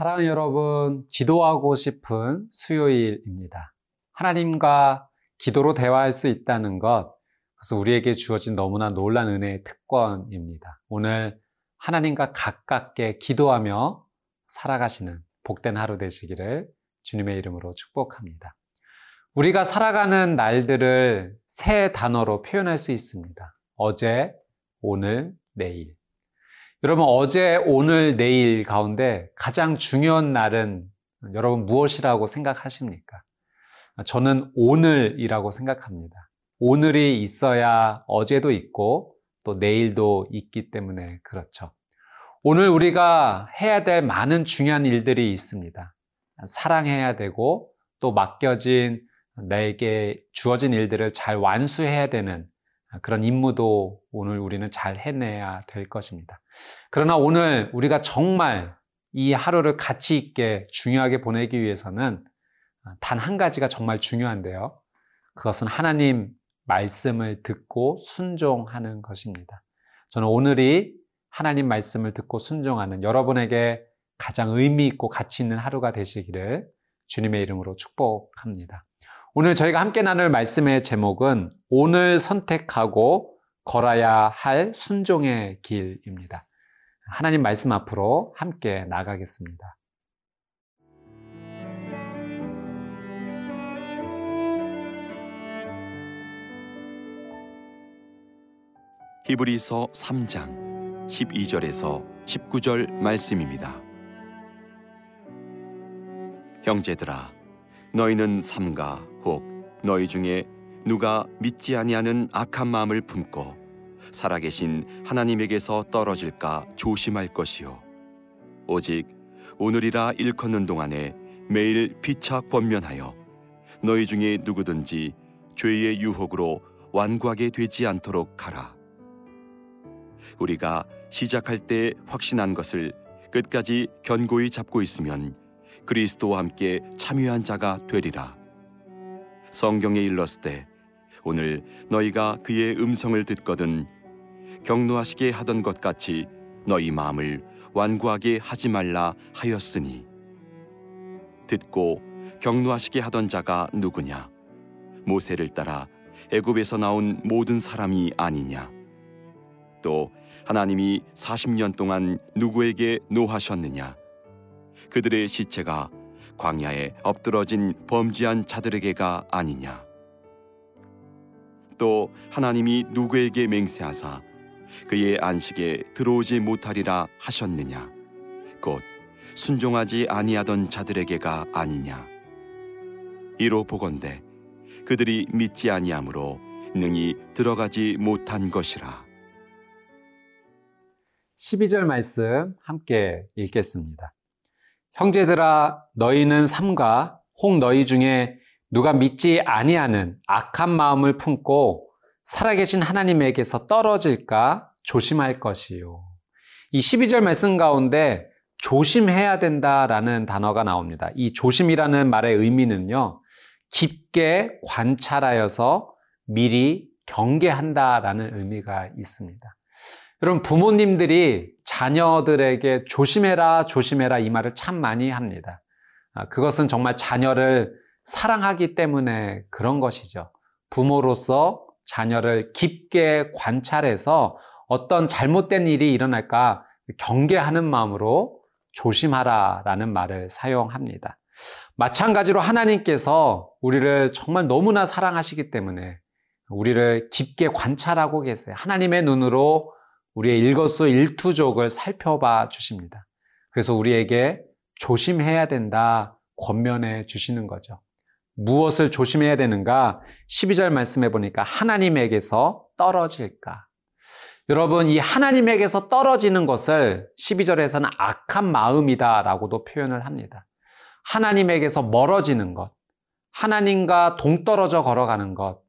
사랑하는 여러분, 기도하고 싶은 수요일입니다. 하나님과 기도로 대화할 수 있다는 것, 그래서 우리에게 주어진 너무나 놀란 은혜의 특권입니다. 오늘 하나님과 가깝게 기도하며 살아가시는 복된 하루 되시기를 주님의 이름으로 축복합니다. 우리가 살아가는 날들을 세 단어로 표현할 수 있습니다. 어제, 오늘, 내일. 여러분, 어제, 오늘, 내일 가운데 가장 중요한 날은 여러분 무엇이라고 생각하십니까? 저는 오늘이라고 생각합니다. 오늘이 있어야 어제도 있고 또 내일도 있기 때문에 그렇죠. 오늘 우리가 해야 될 많은 중요한 일들이 있습니다. 사랑해야 되고 또 맡겨진 내게 주어진 일들을 잘 완수해야 되는 그런 임무도 오늘 우리는 잘 해내야 될 것입니다. 그러나 오늘 우리가 정말 이 하루를 가치 있게 중요하게 보내기 위해서는 단 한 가지가 정말 중요한데요. 그것은 하나님 말씀을 듣고 순종하는 것입니다. 저는 오늘이 하나님 말씀을 듣고 순종하는 여러분에게 가장 의미 있고 가치 있는 하루가 되시기를 주님의 이름으로 축복합니다. 오늘 저희가 함께 나눌 말씀의 제목은 오늘 선택하고 걸어야 할 순종의 길입니다. 하나님 말씀 앞으로 함께 나가겠습니다. 히브리서 3장 12절에서 19절 말씀입니다. 형제들아 너희는 삼가 혹 너희 중에 누가 믿지 아니하는 악한 마음을 품고 살아계신 하나님에게서 떨어질까 조심할 것이요 오직 오늘이라 일컫는 동안에 매일 피차 권면하여 너희 중에 누구든지 죄의 유혹으로 완고하게 되지 않도록 하라 우리가 시작할 때 확신한 것을 끝까지 견고히 잡고 있으면 그리스도와 함께 참여한 자가 되리라. 성경에 일렀을 때 오늘 너희가 그의 음성을 듣거든 경노하시게 하던 것 같이 너희 마음을 완고하게 하지 말라 하였으니. 듣고 경노하시게 하던 자가 누구냐? 모세를 따라 애굽에서 나온 모든 사람이 아니냐? 또 하나님이 40년 동안 누구에게 노하셨느냐? 그들의 시체가 광야에 엎드러진 범죄한 자들에게가 아니냐. 또 하나님이 누구에게 맹세하사 그의 안식에 들어오지 못하리라 하셨느냐. 곧 순종하지 아니하던 자들에게가 아니냐. 이로 보건대 그들이 믿지 아니하므로 능히 들어가지 못한 것이라. 12절 말씀 함께 읽겠습니다. 형제들아 너희는 삼가 혹 너희 중에 누가 믿지 아니하는 악한 마음을 품고 살아계신 하나님에게서 떨어질까 조심할 것이요. 이 12절 말씀 가운데 조심해야 된다라는 단어가 나옵니다. 이 조심이라는 말의 의미는요, 깊게 관찰하여서 미리 경계한다라는 의미가 있습니다. 여러분, 부모님들이 자녀들에게 조심해라, 조심해라 이 말을 참 많이 합니다. 아, 그것은 정말 자녀를 사랑하기 때문에 그런 것이죠. 부모로서 자녀를 깊게 관찰해서 어떤 잘못된 일이 일어날까 경계하는 마음으로 조심하라 라는 말을 사용합니다. 마찬가지로 하나님께서 우리를 정말 너무나 사랑하시기 때문에 우리를 깊게 관찰하고 계세요. 하나님의 눈으로 우리의 일거수 일투족을 살펴봐 주십니다. 그래서 우리에게 조심해야 된다 권면해 주시는 거죠. 무엇을 조심해야 되는가? 12절 말씀해 보니까 하나님에게서 떨어질까? 여러분, 이 하나님에게서 떨어지는 것을 12절에서는 악한 마음이다 라고도 표현을 합니다. 하나님에게서 멀어지는 것, 하나님과 동떨어져 걸어가는 것,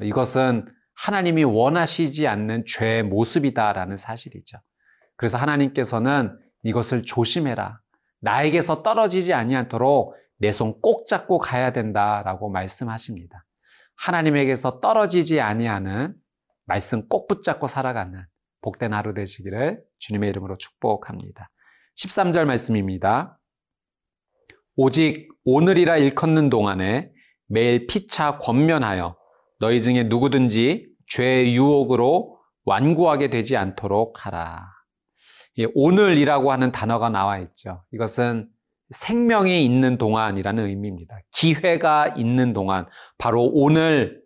이것은 하나님이 원하시지 않는 죄의 모습이다라는 사실이죠. 그래서 하나님께서는 이것을 조심해라. 나에게서 떨어지지 아니하도록 내 손 꼭 잡고 가야 된다라고 말씀하십니다. 하나님에게서 떨어지지 아니하는 말씀 꼭 붙잡고 살아가는 복된 하루 되시기를 주님의 이름으로 축복합니다. 13절 말씀입니다. 오직 오늘이라 일컫는 동안에 매일 피차 권면하여 너희 중에 누구든지 죄의 유혹으로 완고하게 되지 않도록 하라. 오늘이라고 하는 단어가 나와 있죠. 이것은 생명이 있는 동안이라는 의미입니다. 기회가 있는 동안, 바로 오늘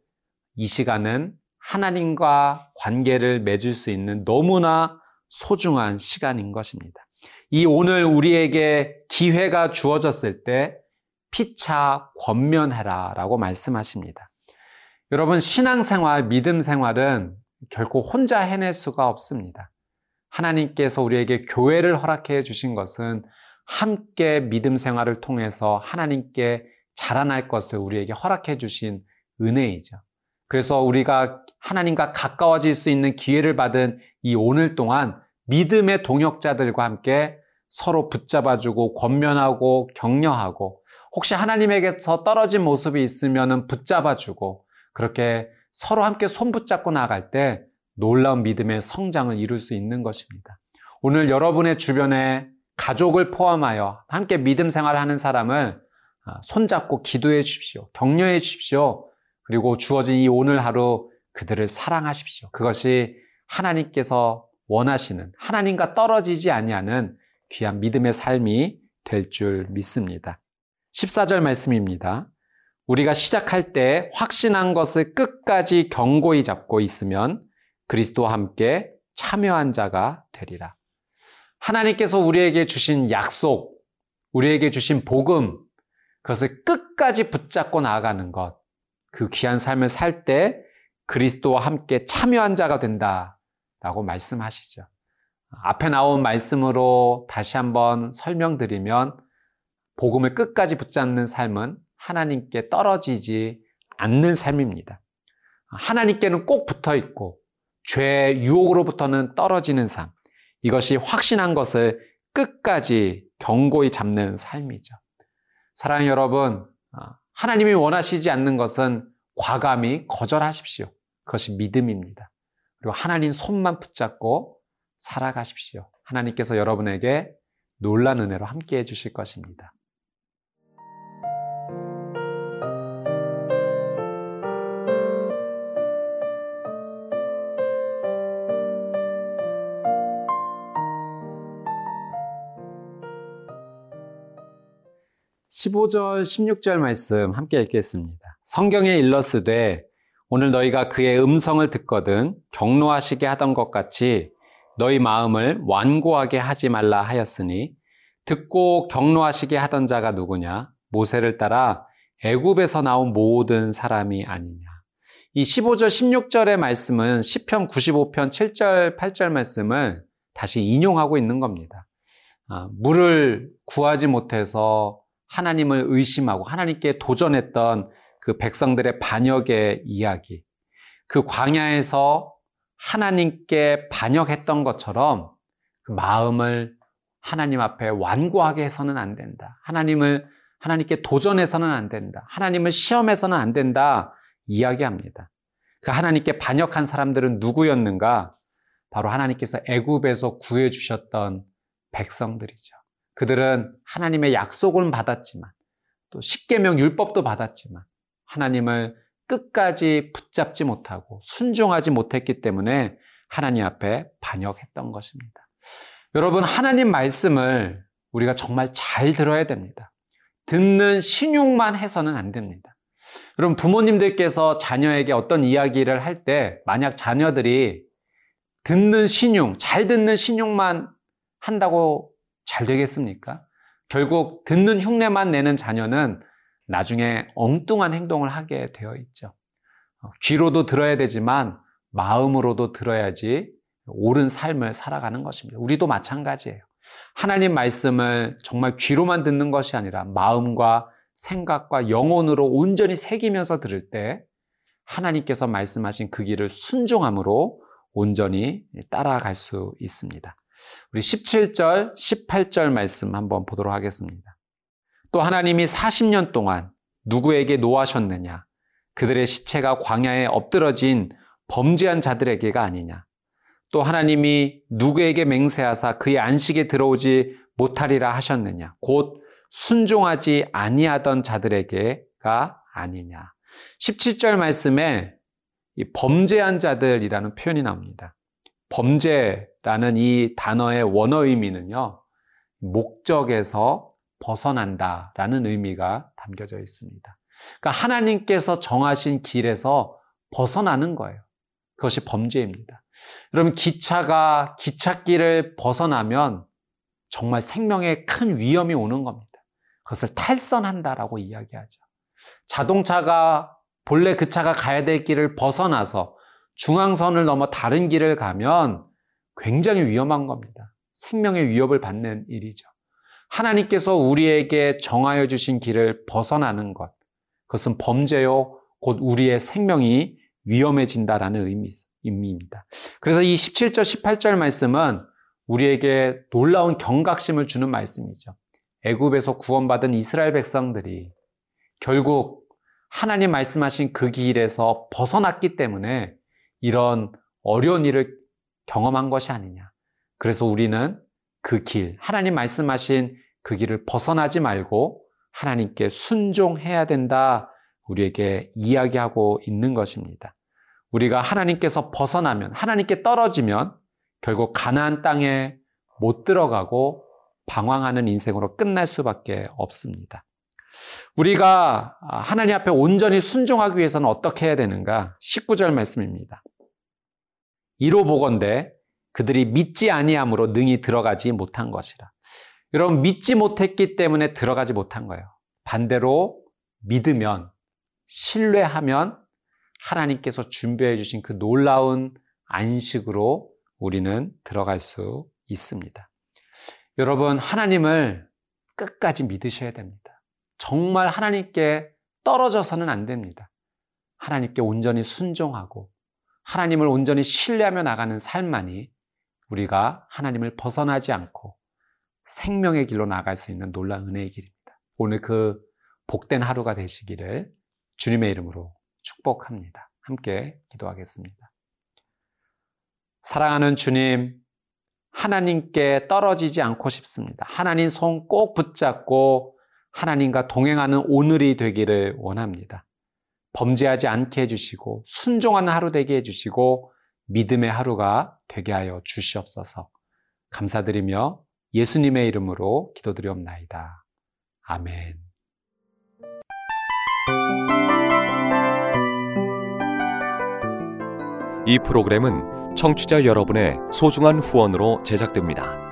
이 시간은 하나님과 관계를 맺을 수 있는 너무나 소중한 시간인 것입니다. 이 오늘 우리에게 기회가 주어졌을 때 피차 권면해라 라고 말씀하십니다. 여러분, 신앙생활, 믿음 생활은 결코 혼자 해낼 수가 없습니다. 하나님께서 우리에게 교회를 허락해 주신 것은 함께 믿음 생활을 통해서 하나님께 자라날 것을 우리에게 허락해 주신 은혜이죠. 그래서 우리가 하나님과 가까워질 수 있는 기회를 받은 이 오늘 동안 믿음의 동역자들과 함께 서로 붙잡아주고 권면하고 격려하고 혹시 하나님에게서 떨어진 모습이 있으면 붙잡아주고 그렇게 서로 함께 손 붙잡고 나아갈 때 놀라운 믿음의 성장을 이룰 수 있는 것입니다. 오늘 여러분의 주변에 가족을 포함하여 함께 믿음 생활을 하는 사람을 아, 손잡고 기도해 주십시오. 격려해 주십시오. 그리고 주어진 이 오늘 하루 그들을 사랑하십시오. 그것이 하나님께서 원하시는 하나님과 떨어지지 아니하는 귀한 믿음의 삶이 될 줄 믿습니다. 14절 말씀입니다. 우리가 시작할 때 확신한 것을 끝까지 경고히 잡고 있으면 그리스도와 함께 참여한 자가 되리라. 하나님께서 우리에게 주신 약속, 우리에게 주신 복음, 그것을 끝까지 붙잡고 나아가는 것, 그 귀한 삶을 살 때 그리스도와 함께 참여한 자가 된다라고 말씀하시죠. 앞에 나온 말씀으로 다시 한번 설명드리면 복음을 끝까지 붙잡는 삶은 하나님께 떨어지지 않는 삶입니다. 하나님께는 꼭 붙어 있고 죄의 유혹으로부터는 떨어지는 삶. 이것이 확신한 것을 끝까지 경고히 잡는 삶이죠. 사랑하는 여러분, 아, 하나님이 원하시지 않는 것은 과감히 거절하십시오. 그것이 믿음입니다. 그리고 하나님 손만 붙잡고 살아가십시오. 하나님께서 여러분에게 놀란 은혜로 함께 해주실 것입니다. 15절, 16절 말씀 함께 읽겠습니다. 성경에 일러스되 오늘 너희가 그의 음성을 듣거든 경노하시게 하던 것 같이 너희 마음을 완고하게 하지 말라 하였으니 듣고 경노하시게 하던 자가 누구냐? 모세를 따라 애굽에서 나온 모든 사람이 아니냐. 이 15절, 16절의 말씀은 10편 95편 7절, 8절 말씀을 다시 인용하고 있는 겁니다. 아, 물을 구하지 못해서 하나님을 의심하고 하나님께 도전했던 그 백성들의 반역의 이야기. 그 광야에서 하나님께 반역했던 것처럼 그 마음을 하나님 앞에 완고하게 해서는 안 된다. 하나님을 하나님께 도전해서는 안 된다. 하나님을 시험해서는 안 된다. 이야기합니다. 그 하나님께 반역한 사람들은 누구였는가? 바로 하나님께서 애굽에서 구해 주셨던 백성들이죠. 그들은 하나님의 약속을 받았지만 또 십계명 율법도 받았지만 하나님을 끝까지 붙잡지 못하고 순종하지 못했기 때문에 하나님 앞에 반역했던 것입니다. 여러분 하나님 말씀을 우리가 정말 잘 들어야 됩니다. 듣는 신용만 해서는 안 됩니다. 여러분 부모님들께서 자녀에게 어떤 이야기를 할 때 만약 자녀들이 듣는 신용, 잘 듣는 신용만 한다고 잘 되겠습니까? 결국 듣는 흉내만 내는 자녀는 나중에 엉뚱한 행동을 하게 되어 있죠. 어, 귀로도 들어야 되지만 마음으로도 들어야지 옳은 삶을 살아가는 것입니다. 우리도 마찬가지예요. 하나님 말씀을 정말 귀로만 듣는 것이 아니라 마음과 생각과 영혼으로 온전히 새기면서 들을 때 하나님께서 말씀하신 그 길을 순종함으로 온전히 따라갈 수 있습니다. 우리 17절, 18절 말씀 한번 보도록 하겠습니다. 또 하나님이 40년 동안 누구에게 노하셨느냐? 그들의 시체가 광야에 엎드러진 범죄한 자들에게가 아니냐? 또 하나님이 누구에게 맹세하사 그의 안식에 들어오지 못하리라 하셨느냐? 곧 순종하지 아니하던 자들에게가 아니냐. 17절 말씀에 범죄한 자들이라는 표현이 나옵니다. 범죄라는 이 단어의 원어 의미는요, 목적에서 벗어난다라는 의미가 담겨져 있습니다. 그러니까 하나님께서 정하신 길에서 벗어나는 거예요. 그것이 범죄입니다. 여러분, 기차가 기찻길을 벗어나면 정말 생명에 큰 위험이 오는 겁니다. 그것을 탈선한다라고 이야기하죠. 자동차가 본래 그 차가 가야 될 길을 벗어나서 중앙선을 넘어 다른 길을 가면 굉장히 위험한 겁니다. 생명의 위협을 받는 일이죠. 하나님께서 우리에게 정하여 주신 길을 벗어나는 것. 그것은 범죄요, 곧 우리의 생명이 위험해진다라는 의미, 의미입니다. 그래서 이 17절, 18절 말씀은 우리에게 놀라운 경각심을 주는 말씀이죠. 애굽에서 구원받은 이스라엘 백성들이 결국 하나님 말씀하신 그 길에서 벗어났기 때문에 이런 어려운 일을 경험한 것이 아니냐. 그래서 우리는 그 길, 하나님 말씀하신 그 길을 벗어나지 말고 하나님께 순종해야 된다. 우리에게 이야기하고 있는 것입니다. 우리가 하나님께서 벗어나면, 하나님께 떨어지면 결국 가나안 땅에 못 들어가고 방황하는 인생으로 끝날 수밖에 없습니다. 우리가 하나님 앞에 온전히 순종하기 위해서는 어떻게 해야 되는가? 19절 말씀입니다. 이로 보건대 그들이 믿지 아니함으로 능히 들어가지 못한 것이라. 여러분 믿지 못했기 때문에 들어가지 못한 거예요. 반대로 믿으면 신뢰하면 하나님께서 준비해 주신 그 놀라운 안식으로 우리는 들어갈 수 있습니다. 여러분 하나님을 끝까지 믿으셔야 됩니다. 정말 하나님께 떨어져서는 안 됩니다. 하나님께 온전히 순종하고 하나님을 온전히 신뢰하며 나가는 삶만이 우리가 하나님을 벗어나지 않고 생명의 길로 나갈 수 있는 놀라운 은혜의 길입니다. 오늘 그 복된 하루가 되시기를 주님의 이름으로 축복합니다. 함께 기도하겠습니다. 사랑하는 주님, 하나님께 떨어지지 않고 싶습니다. 하나님 손 꼭 붙잡고 하나님과 동행하는 오늘이 되기를 원합니다. 범죄하지 않게 해주시고 순종하는 하루 되게 해주시고 믿음의 하루가 되게 하여 주시옵소서. 감사드리며 예수님의 이름으로 기도드리옵나이다. 아멘. 이 프로그램은 청취자 여러분의 소중한 후원으로 제작됩니다.